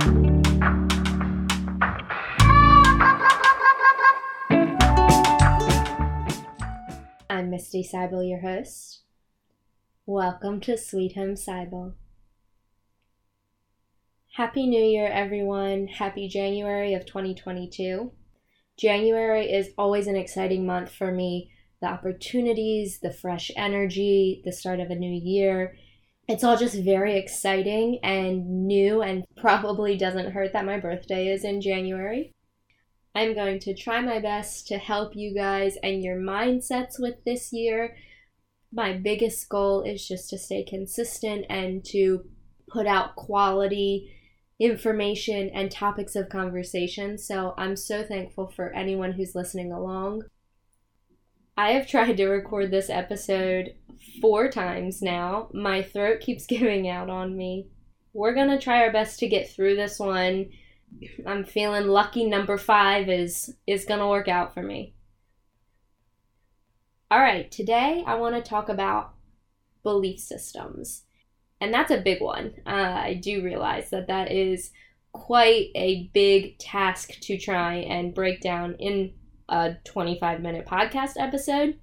I'm Misty Sibol, your host. Welcome to Sweet Home Sibol. Happy New Year, everyone. Happy January of 2022. January is always an exciting month for me. The opportunities, the fresh energy, the start of a new year. It's all just very exciting and new, and probably doesn't hurt that my birthday is in January. I'm going to try my best to help you guys and your mindsets with this year. My biggest goal is just to stay consistent and to put out quality information and topics of conversation. So I'm so thankful for anyone who's listening along. I have tried to record this episode four times now. My throat keeps giving out on me. We're going to try our best to get through this one. I'm feeling lucky number 5 is is going to work out for me. All right, today I want to talk about belief systems. And that's a big one. Uh, I do realize that that is quite a big task to try and break down in a 25 minute podcast episode.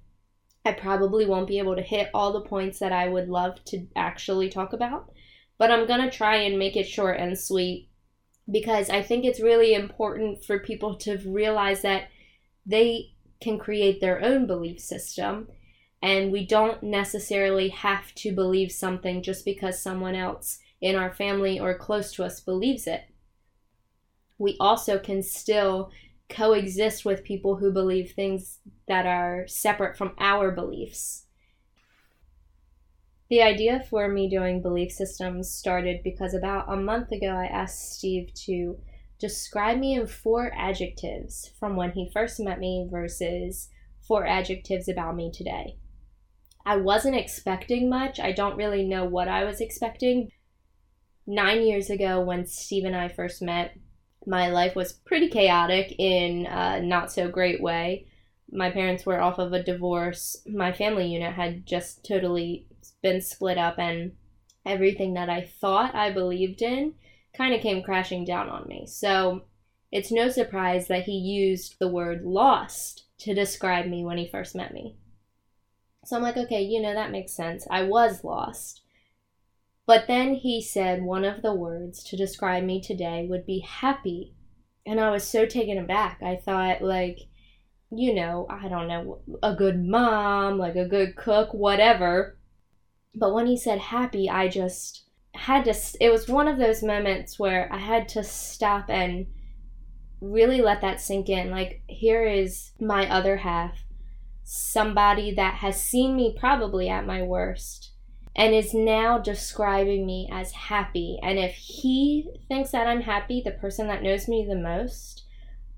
I probably won't be able to hit all the points that I would love to actually talk about, but I'm going to try and make it short and sweet because I think it's really important for people to realize that they can create their own belief system and we don't necessarily have to believe something just because someone else in our family or close to us believes it. We also can still coexist with people who believe things that are separate from our beliefs. The idea for me doing belief systems started because about a month ago I asked Steve to describe me in four adjectives from when he first met me versus four adjectives about me today. I wasn't expecting much. I don't really know what I was expecting. Nine years ago, when Steve and I first met, my life was pretty chaotic in a not so great way. My parents were off of a divorce. My family unit had just totally been split up, and everything that I thought I believed in kind of came crashing down on me. So it's no surprise that he used the word lost to describe me when he first met me. So I'm like, okay, you know, that makes sense. I was lost. But then he said one of the words to describe me today would be happy. And I was so taken aback. I thought, like, you know, I don't know, a good mom, like a good cook, whatever. But when he said happy, I just had to, it was one of those moments where I had to stop and really let that sink in. Like, here is my other half somebody that has seen me probably at my worst and is now describing me as happy. And if he thinks that I'm happy, the person that knows me the most,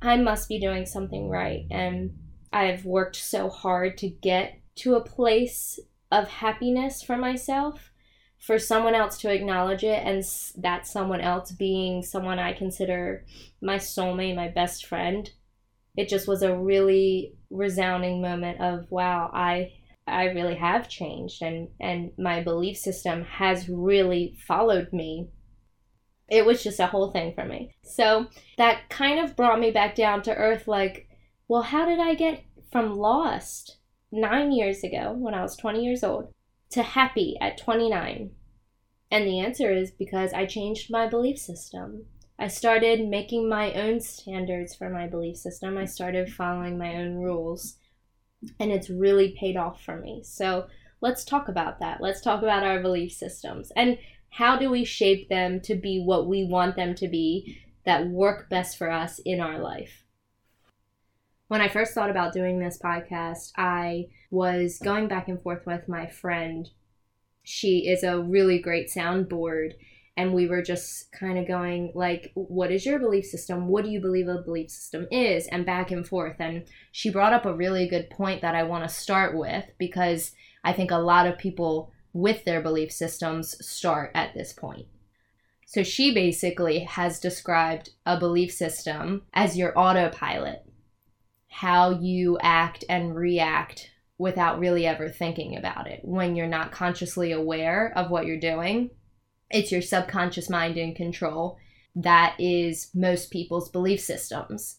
I must be doing something right. And I've worked so hard to get to a place of happiness for myself. For someone else to acknowledge it, and that someone else being someone I consider my soulmate, my best friend, it just was a really resounding moment of wow i i really have changed and and my belief system has really followed me it was just a whole thing for me so that kind of brought me back down to earth like well how did i get from lost nine years ago when i was 20 years old to happy at 29 and the answer is because i changed my belief system I started making my own standards for my belief system. I started following my own rules. And it's really paid off for me. So let's talk about that. Let's talk about our belief systems and how do we shape them to be what we want them to be that work best for us in our life. When I first thought about doing this podcast, I was going back and forth with my friend. She is a really great soundboard and we were just kind of going like what is your belief system? What do you believe a belief system is? And back and forth. And she brought up a really good point that i want to start with because i think a lot of people with their belief systems start at this point. So she basically has described a belief system as your autopilot how you act and react without really ever thinking about it when you're not consciously aware of what you're doing it's your subconscious mind in control that is most people's belief systems.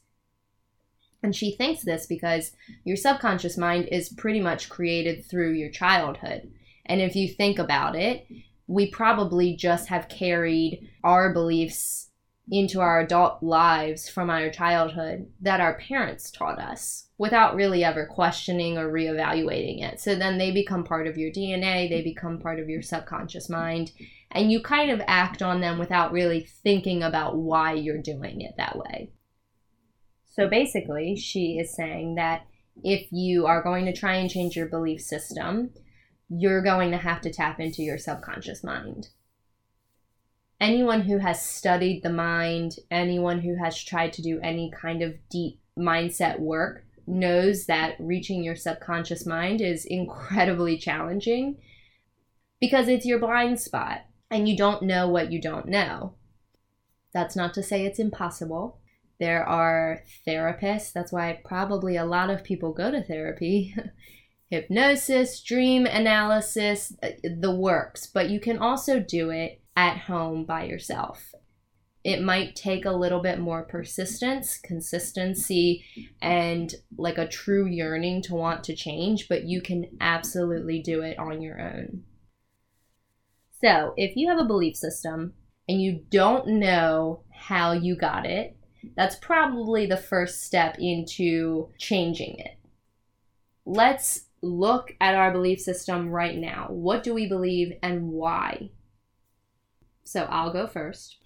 And she thinks this because your subconscious mind is pretty much created through your childhood. And if you think about it, we probably just have carried our beliefs into our adult lives from our childhood that our parents taught us without really ever questioning or reevaluating it. So then they become part of your DNA, they become part of your subconscious mind, and you kind of act on them without really thinking about why you're doing it that way. So basically, she is saying that if you are going to try and change your belief system, you're going to have to tap into your subconscious mind. Anyone who has studied the mind, anyone who has tried to do any kind of deep mindset work, knows that reaching your subconscious mind is incredibly challenging because it's your blind spot and you don't know what you don't know. That's not to say it's impossible. There are therapists. That's why probably a lot of people go to therapy. Hypnosis, dream analysis, uh, the works, but you can also do it at home by yourself. It might take a little bit more persistence, consistency, and like a true yearning to want to change, but you can absolutely do it on your own. So, if you have a belief system and you don't know how you got it, that's probably the first step into changing it. Let's look at our belief system right now. What do we believe and why? So I'll go first.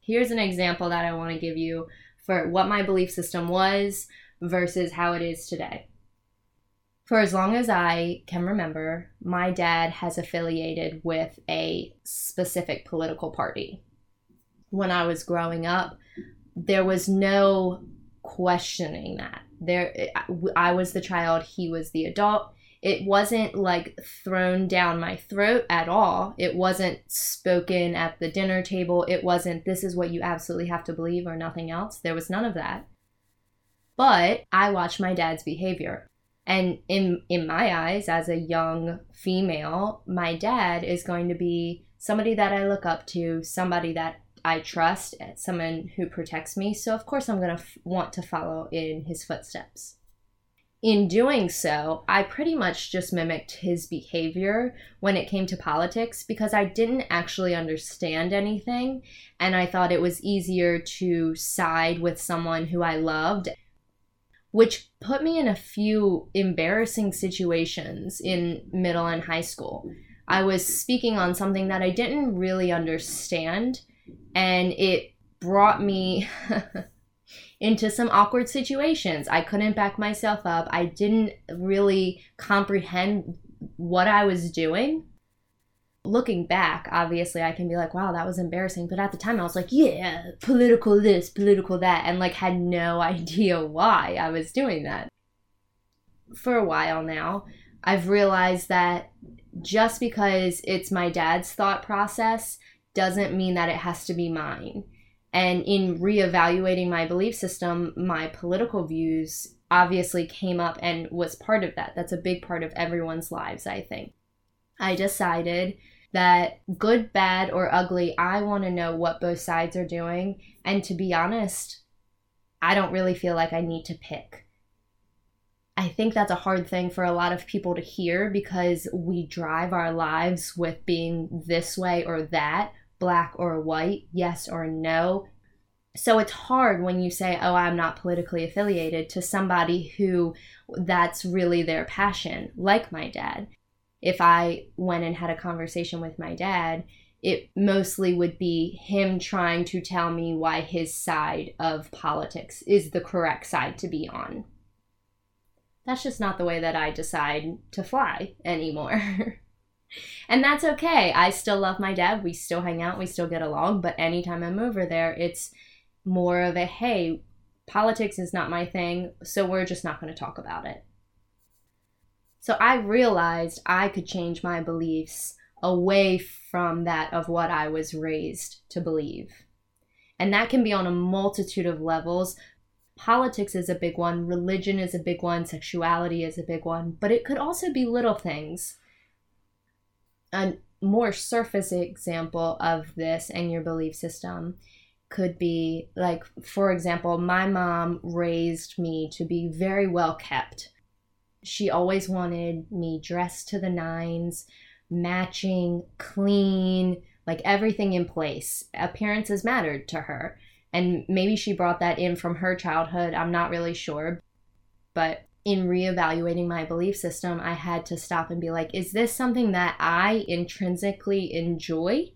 Here's an example that I want to give you for what my belief system was versus how it is today. For as long as I can remember, my dad has affiliated with a specific political party. When I was growing up, there was no questioning that. There I was the child, he was the adult. It wasn't like thrown down my throat at all. It wasn't spoken at the dinner table. It wasn't this is what you absolutely have to believe or nothing else. There was none of that. But I watched my dad's behavior. And in in my eyes as a young female, my dad is going to be somebody that I look up to, somebody that I trust, someone who protects me. So, of course, I'm going to f- want to follow in his footsteps. In doing so, I pretty much just mimicked his behavior when it came to politics because I didn't actually understand anything and I thought it was easier to side with someone who I loved, which put me in a few embarrassing situations in middle and high school. I was speaking on something that I didn't really understand and it brought me into some awkward situations. I couldn't back myself up. I didn't really comprehend what I was doing. Looking back, obviously, I can be like, wow, that was embarrassing. But at the time, I was like, yeah, political this, political that, and like had no idea why I was doing that. For a while now, I've realized that just because it's my dad's thought process doesn't mean that it has to be mine. And in reevaluating my belief system, my political views obviously came up and was part of that. That's a big part of everyone's lives, I think. I decided that good, bad, or ugly, I want to know what both sides are doing. And to be honest, I don't really feel like I need to pick. I think that's a hard thing for a lot of people to hear because we drive our lives with being this way or that black or white, yes or no. So it's hard when you say, oh, I'm not politically affiliated to somebody who that's really their passion, like my dad. If I went and had a conversation with my dad, it mostly would be him trying to tell me why his side of politics is the correct side to be on. That's just not the way that I decide to fly anymore. and that's okay. I still love my dad. We still hang out. We still get along. But anytime I'm over there, it's more of a hey, politics is not my thing. So we're just not going to talk about it. So I realized I could change my beliefs away from that of what I was raised to believe. And that can be on a multitude of levels. Politics is a big one, religion is a big one, sexuality is a big one, but it could also be little things a more surface example of this and your belief system could be like, for example, my mom raised me to be very well kept. She always wanted me dressed to the nines, matching, clean, like everything in place. Appearances mattered to her. And maybe she brought that in from her childhood. I'm not really sure. But in reevaluating my belief system, I had to stop and be like, is this something that I intrinsically enjoy?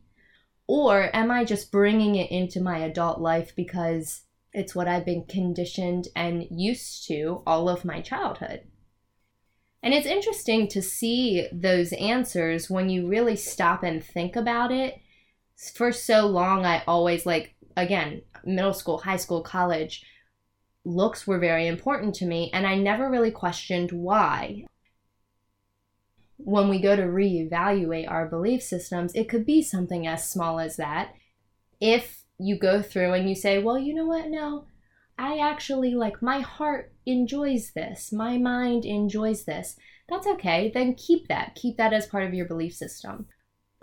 Or am I just bringing it into my adult life because it's what I've been conditioned and used to all of my childhood? And it's interesting to see those answers when you really stop and think about it. For so long, I always like, again, middle school, high school, college, looks were very important to me, and I never really questioned why. When we go to reevaluate our belief systems, it could be something as small as that. If you go through and you say, well, you know what, no, I actually like my heart enjoys this, my mind enjoys this, that's okay. Then keep that. Keep that as part of your belief system.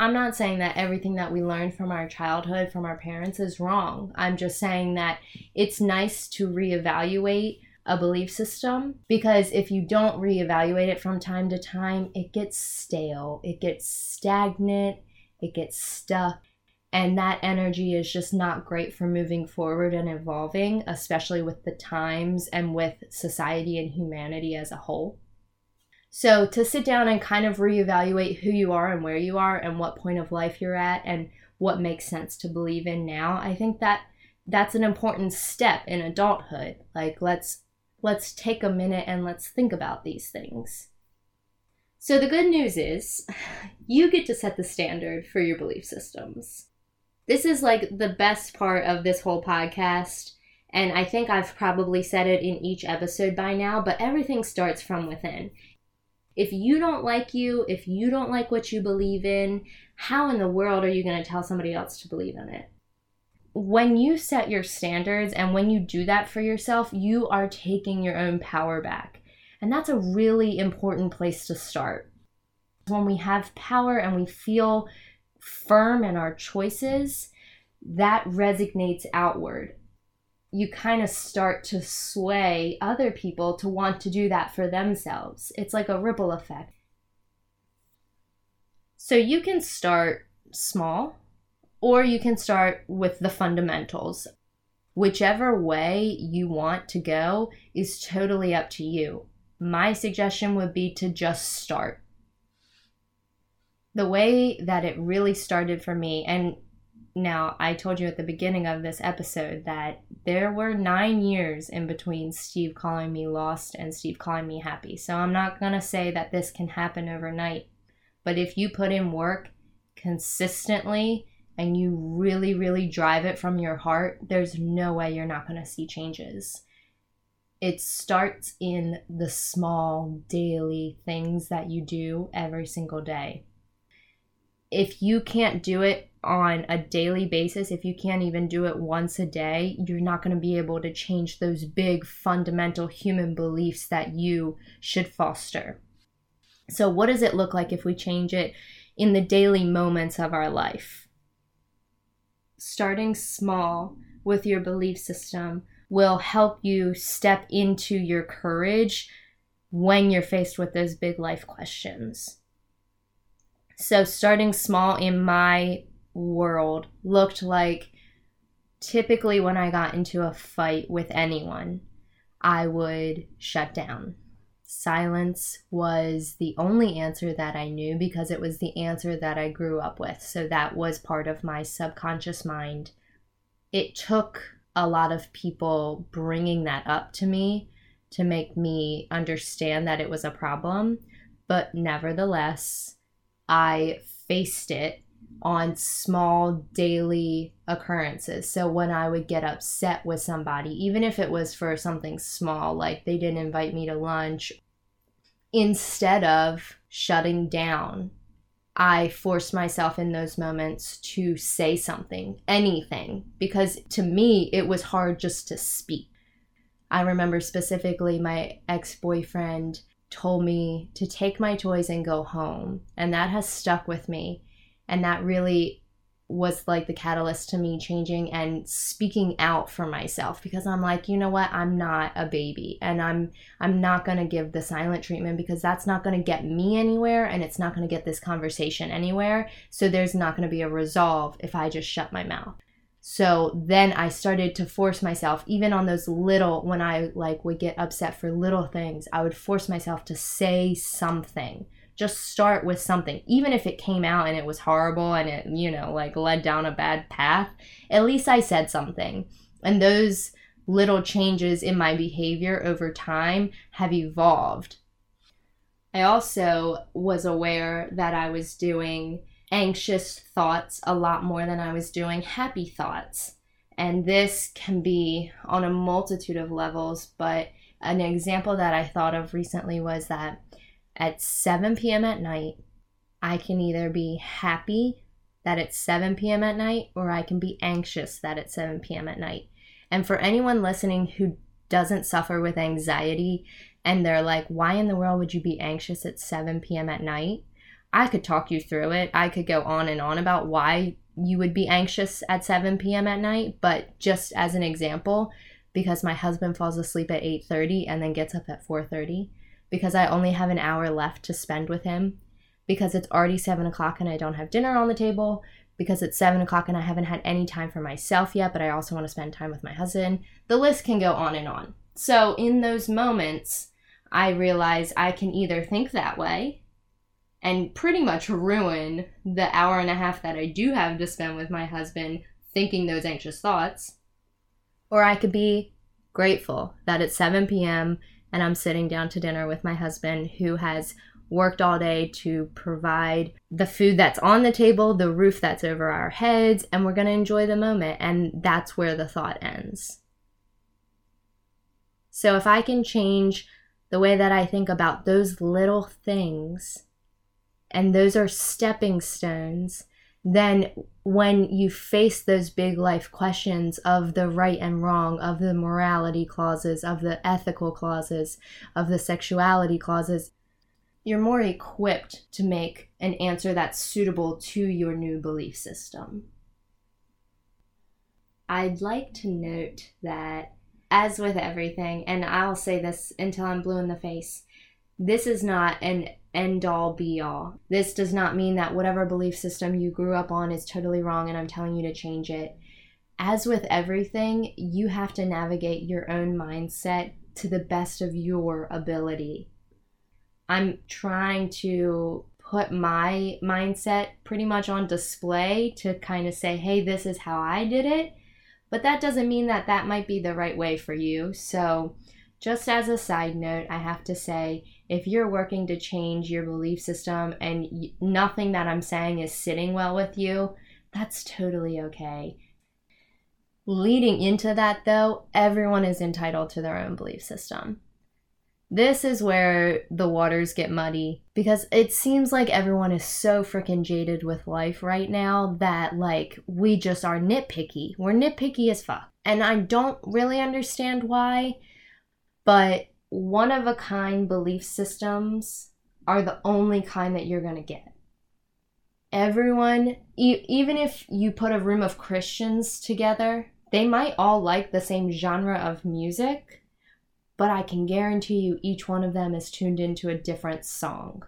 I'm not saying that everything that we learned from our childhood, from our parents, is wrong. I'm just saying that it's nice to reevaluate a belief system because if you don't reevaluate it from time to time, it gets stale, it gets stagnant, it gets stuck. And that energy is just not great for moving forward and evolving, especially with the times and with society and humanity as a whole. So to sit down and kind of reevaluate who you are and where you are and what point of life you're at and what makes sense to believe in now, I think that that's an important step in adulthood. Like let's let's take a minute and let's think about these things. So the good news is you get to set the standard for your belief systems. This is like the best part of this whole podcast. And I think I've probably said it in each episode by now, but everything starts from within. If you don't like you, if you don't like what you believe in, how in the world are you going to tell somebody else to believe in it? When you set your standards and when you do that for yourself, you are taking your own power back. And that's a really important place to start. When we have power and we feel firm in our choices, that resonates outward you kind of start to sway other people to want to do that for themselves. It's like a ripple effect. So you can start small or you can start with the fundamentals. Whichever way you want to go is totally up to you. My suggestion would be to just start. The way that it really started for me, and now, I told you at the beginning of this episode that there were nine years in between Steve calling me lost and Steve calling me happy. So I'm not going to say that this can happen overnight. But if you put in work consistently and you really, really drive it from your heart, there's no way you're not going to see changes. It starts in the small daily things that you do every single day. If you can't do it on a daily basis, if you can't even do it once a day, you're not going to be able to change those big fundamental human beliefs that you should foster. So, what does it look like if we change it in the daily moments of our life? Starting small with your belief system will help you step into your courage when you're faced with those big life questions. So, starting small in my world looked like typically when I got into a fight with anyone, I would shut down. Silence was the only answer that I knew because it was the answer that I grew up with. So that was part of my subconscious mind. It took a lot of people bringing that up to me to make me understand that it was a problem. But nevertheless, I faced it on small daily occurrences. So when I would get upset with somebody, even if it was for something small, like they didn't invite me to lunch, instead of shutting down, I forced myself in those moments to say something, anything, because to me it was hard just to speak. I remember specifically my ex boyfriend told me to take my toys and go home, and that has stuck with me and that really was like the catalyst to me changing and speaking out for myself because I'm like, you know what? I'm not a baby and I'm I'm not going to give the silent treatment because that's not going to get me anywhere and it's not going to get this conversation anywhere. So there's not going to be a resolve if I just shut my mouth. So then I started to force myself, even on those little, when I like would get upset for little things, I would force myself to say something just start with something even if it came out and it was horrible and it you know like led down a bad path at least i said something. And those little changes in my behavior over time have evolved. I also was aware that i was doing anxious thoughts a lot more than i was doing happy thoughts. And this can be on a multitude of levels but an example that i thought of recently was that at 7 p.m. at night, I can either be happy that it's 7 p.m. at night or I can be anxious that it's 7 p.m. at night. And for anyone listening who doesn't suffer with anxiety and they're like, why in the world would you be anxious at 7 p.m. at night? I could talk you through it. I could go on and on about why you would be anxious at 7 p.m. at night, but just as an example, because my husband falls asleep at 8:30 and then gets up at 4:30, because I only have an hour left to spend with him, because it's already seven o'clock and I don't have dinner on the table, because it's seven o'clock and I haven't had any time for myself yet, but I also want to spend time with my husband. The list can go on and on. So, in those moments, I realize I can either think that way and pretty much ruin the hour and a half that I do have to spend with my husband thinking those anxious thoughts, or I could be grateful that it's 7 p.m and I'm sitting down to dinner with my husband who has worked all day to provide the food that's on the table, the roof that's over our heads, and we're going to enjoy the moment. And that's where the thought ends. So if I can change the way that I think about those little things, and those are stepping stones, then when you face those big life questions of the right and wrong, of the morality clauses, of the ethical clauses, of the sexuality clauses, you're more equipped to make an answer that's suitable to your new belief system. I'd like to note that, as with everything, and I'll say this until I'm blue in the face, this is not an end all be all. This does not mean that whatever belief system you grew up on is totally wrong and I'm telling you to change it. As with everything, you have to navigate your own mindset to the best of your ability. I'm trying to put my mindset pretty much on display to kind of say, hey, this is how I did it. But that doesn't mean that that might be the right way for you. So, just as a side note, I have to say if you're working to change your belief system and nothing that I'm saying is sitting well with you, that's totally okay. Leading into that, though, everyone is entitled to their own belief system. This is where the waters get muddy because it seems like everyone is so freaking jaded with life right now that, like, we just are nitpicky. We're nitpicky as fuck. And I don't really understand why, but one of a kind belief systems are the only kind that you're going to get. Everyone, e- even if you put a room of Christians together, they might all like the same genre of music, but I can guarantee you each one of them is tuned into a different song.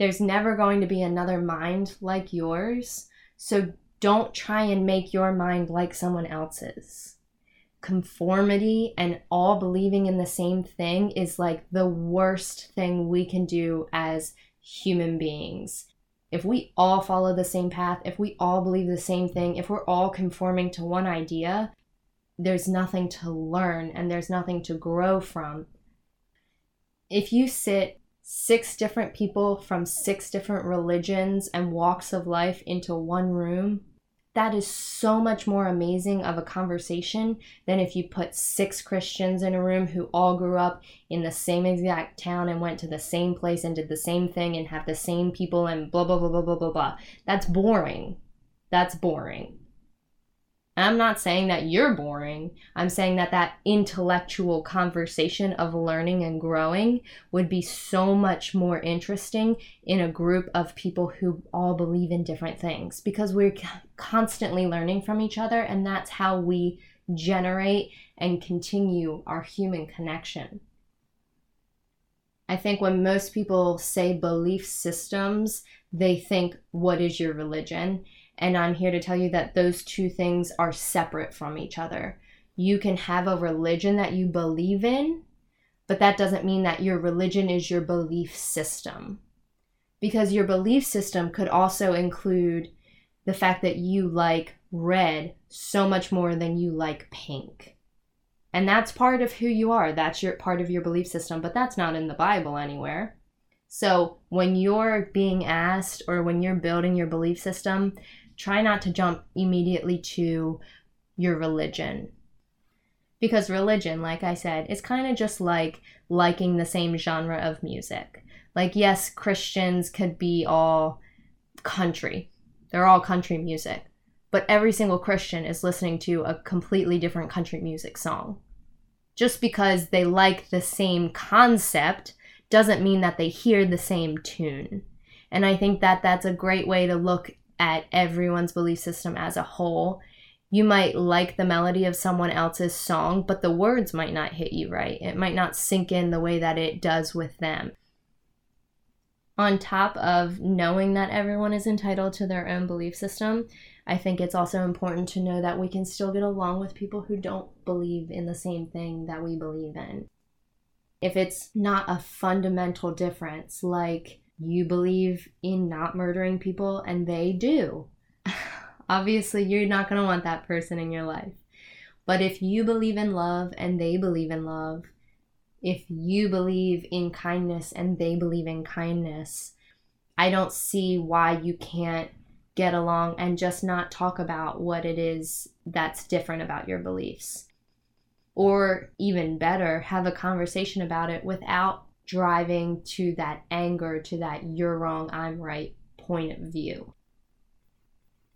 There's never going to be another mind like yours, so don't try and make your mind like someone else's conformity and all believing in the same thing is like the worst thing we can do as human beings. If we all follow the same path, if we all believe the same thing, if we're all conforming to one idea, there's nothing to learn and there's nothing to grow from. If you sit six different people from six different religions and walks of life into one room, that is so much more amazing of a conversation than if you put six Christians in a room who all grew up in the same exact town and went to the same place and did the same thing and have the same people and blah, blah, blah, blah, blah, blah, blah. That's boring. That's boring. I'm not saying that you're boring. I'm saying that that intellectual conversation of learning and growing would be so much more interesting in a group of people who all believe in different things because we're constantly learning from each other and that's how we generate and continue our human connection. I think when most people say belief systems, they think, What is your religion? And I'm here to tell you that those two things are separate from each other. You can have a religion that you believe in, but that doesn't mean that your religion is your belief system. Because your belief system could also include the fact that you like red so much more than you like pink. And that's part of who you are. That's your part of your belief system, but that's not in the Bible anywhere. So, when you're being asked or when you're building your belief system, try not to jump immediately to your religion. Because religion, like I said, is kind of just like liking the same genre of music. Like, yes, Christians could be all country, they're all country music, but every single Christian is listening to a completely different country music song. Just because they like the same concept doesn't mean that they hear the same tune. And I think that that's a great way to look at everyone's belief system as a whole. You might like the melody of someone else's song, but the words might not hit you right. It might not sink in the way that it does with them. On top of knowing that everyone is entitled to their own belief system, I think it's also important to know that we can still get along with people who don't believe in the same thing that we believe in. If it's not a fundamental difference, like you believe in not murdering people and they do. Obviously, you're not going to want that person in your life. But if you believe in love and they believe in love, if you believe in kindness and they believe in kindness, I don't see why you can't get along and just not talk about what it is that's different about your beliefs. Or even better, have a conversation about it without driving to that anger, to that you're wrong, I'm right point of view.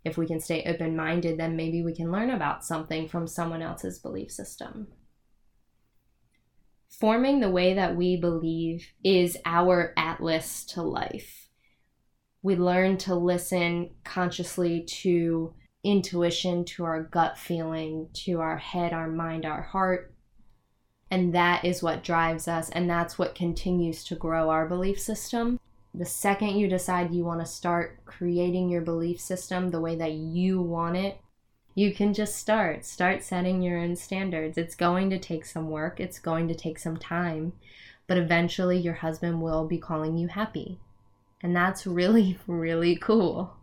If we can stay open minded, then maybe we can learn about something from someone else's belief system. Forming the way that we believe is our atlas to life. We learn to listen consciously to intuition, to our gut feeling, to our head, our mind, our heart, and that is what drives us, and that's what continues to grow our belief system. The second you decide you want to start creating your belief system the way that you want it, you can just start. Start setting your own standards. It's going to take some work, it's going to take some time, but eventually your husband will be calling you happy. And that's really, really cool.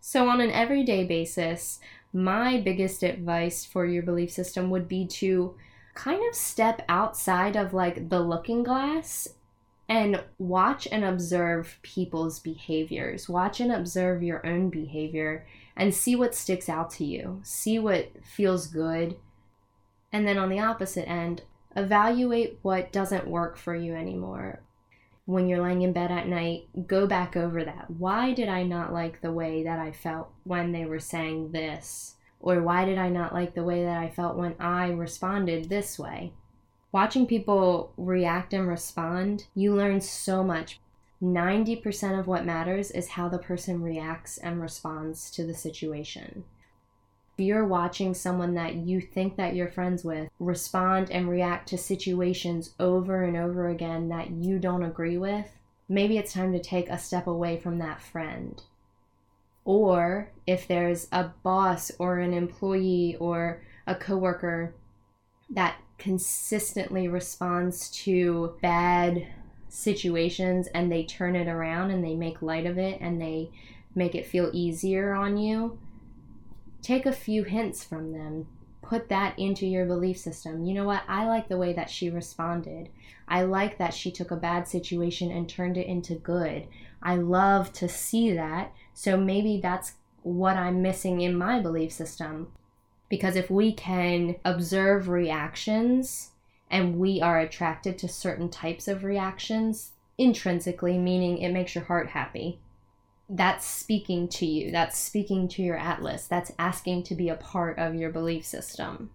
So, on an everyday basis, my biggest advice for your belief system would be to kind of step outside of like the looking glass and watch and observe people's behaviors. Watch and observe your own behavior and see what sticks out to you. See what feels good. And then on the opposite end, evaluate what doesn't work for you anymore. When you're laying in bed at night, go back over that. Why did I not like the way that I felt when they were saying this? Or why did I not like the way that I felt when I responded this way? Watching people react and respond, you learn so much. 90% of what matters is how the person reacts and responds to the situation. You're watching someone that you think that you're friends with respond and react to situations over and over again that you don't agree with, maybe it's time to take a step away from that friend. Or if there's a boss or an employee or a coworker that consistently responds to bad situations and they turn it around and they make light of it and they make it feel easier on you, take a few hints from them. Put that into your belief system. You know what? I like the way that she responded. I like that she took a bad situation and turned it into good. I love to see that so maybe that's what I'm missing in my belief system. Because if we can observe reactions and we are attracted to certain types of reactions intrinsically, meaning it makes your heart happy, that's speaking to you. That's speaking to your atlas. That's asking to be a part of your belief system.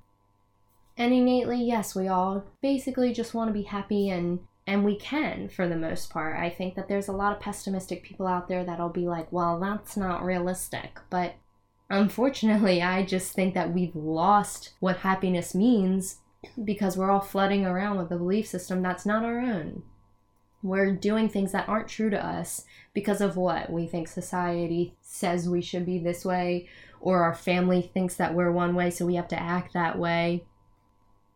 And innately, yes, we all basically just want to be happy and and we can for the most part. I think that there's a lot of pessimistic people out there that'll be like, "Well, that's not realistic." But unfortunately, I just think that we've lost what happiness means because we're all flooding around with a belief system that's not our own. We're doing things that aren't true to us because of what? We think society says we should be this way, or our family thinks that we're one way, so we have to act that way.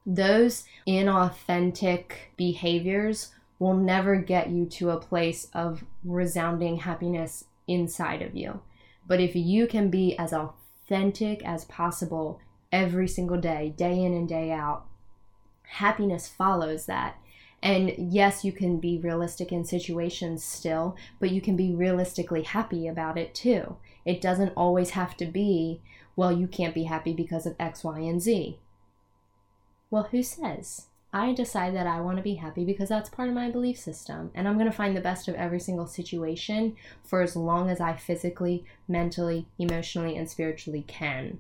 Those inauthentic behaviors will never get you to a place of resounding happiness inside of you. But if you can be as authentic as possible every single day, day in and day out, happiness follows that. And yes, you can be realistic in situations still, but you can be realistically happy about it too. It doesn't always have to be, well, you can't be happy because of X, Y, and Z. Well, who says? I decide that I want to be happy because that's part of my belief system. And I'm going to find the best of every single situation for as long as I physically, mentally, emotionally, and spiritually can.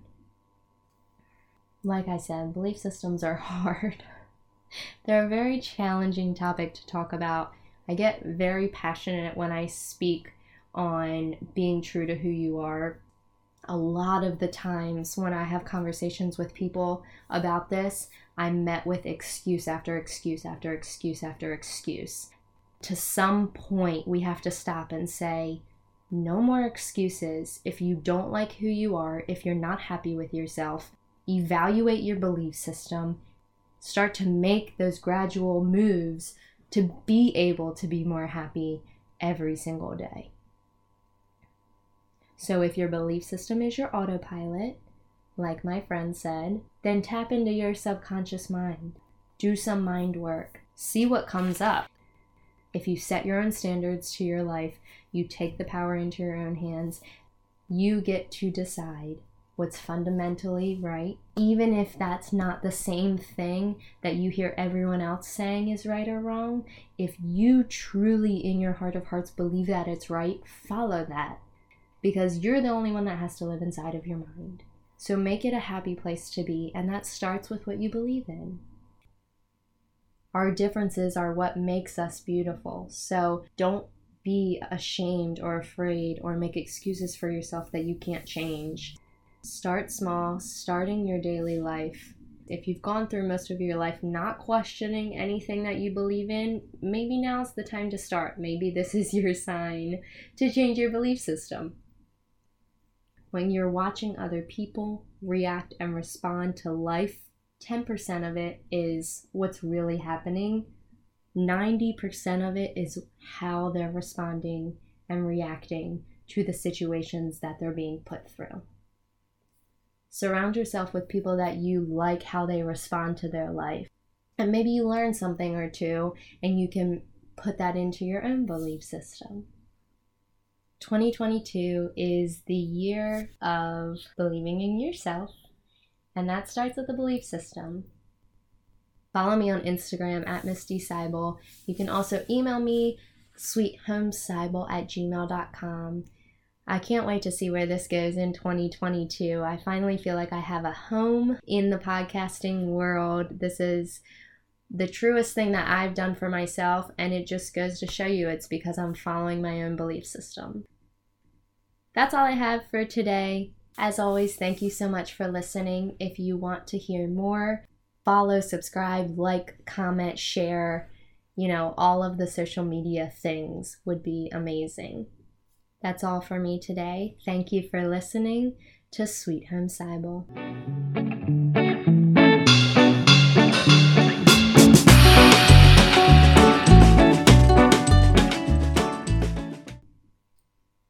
Like I said, belief systems are hard. They're a very challenging topic to talk about. I get very passionate when I speak on being true to who you are. A lot of the times when I have conversations with people about this, I'm met with excuse after excuse after excuse after excuse. To some point, we have to stop and say, no more excuses. If you don't like who you are, if you're not happy with yourself, evaluate your belief system start to make those gradual moves to be able to be more happy every single day. So, if your belief system is your autopilot, like my friend said, then tap into your subconscious mind. Do some mind work. See what comes up. If you set your own standards to your life, you take the power into your own hands, you get to decide what's fundamentally right, even if that's not the same thing that you hear everyone else saying is right or wrong. If you truly, in your heart of hearts, believe that it's right, follow that because you're the only one that has to live inside of your mind. So make it a happy place to be, and that starts with what you believe in. Our differences are what makes us beautiful. So don't be ashamed or afraid or make excuses for yourself that you can't change. Start small, starting your daily life. If you've gone through most of your life not questioning anything that you believe in, maybe now's the time to start. Maybe this is your sign to change your belief system. When you're watching other people react and respond to life, 10% of it is what's really happening. 90% of it is how they're responding and reacting to the situations that they're being put through. Surround yourself with people that you like how they respond to their life. And maybe you learn something or two and you can put that into your own belief system. 2022 is the year of believing in yourself, and that starts with the belief system. Follow me on Instagram at Misty Sibol. You can also email me sweethomesibol at gmail.com. I can't wait to see where this goes in 2022. I finally feel like I have a home in the podcasting world. This is the truest thing that I've done for myself, and it just goes to show you it's because I'm following my own belief system. That's all I have for today. As always, thank you so much for listening. If you want to hear more, follow, subscribe, like, comment, share. You know, all of the social media things would be amazing. That's all for me today. Thank you for listening to Sweet Home Sibol.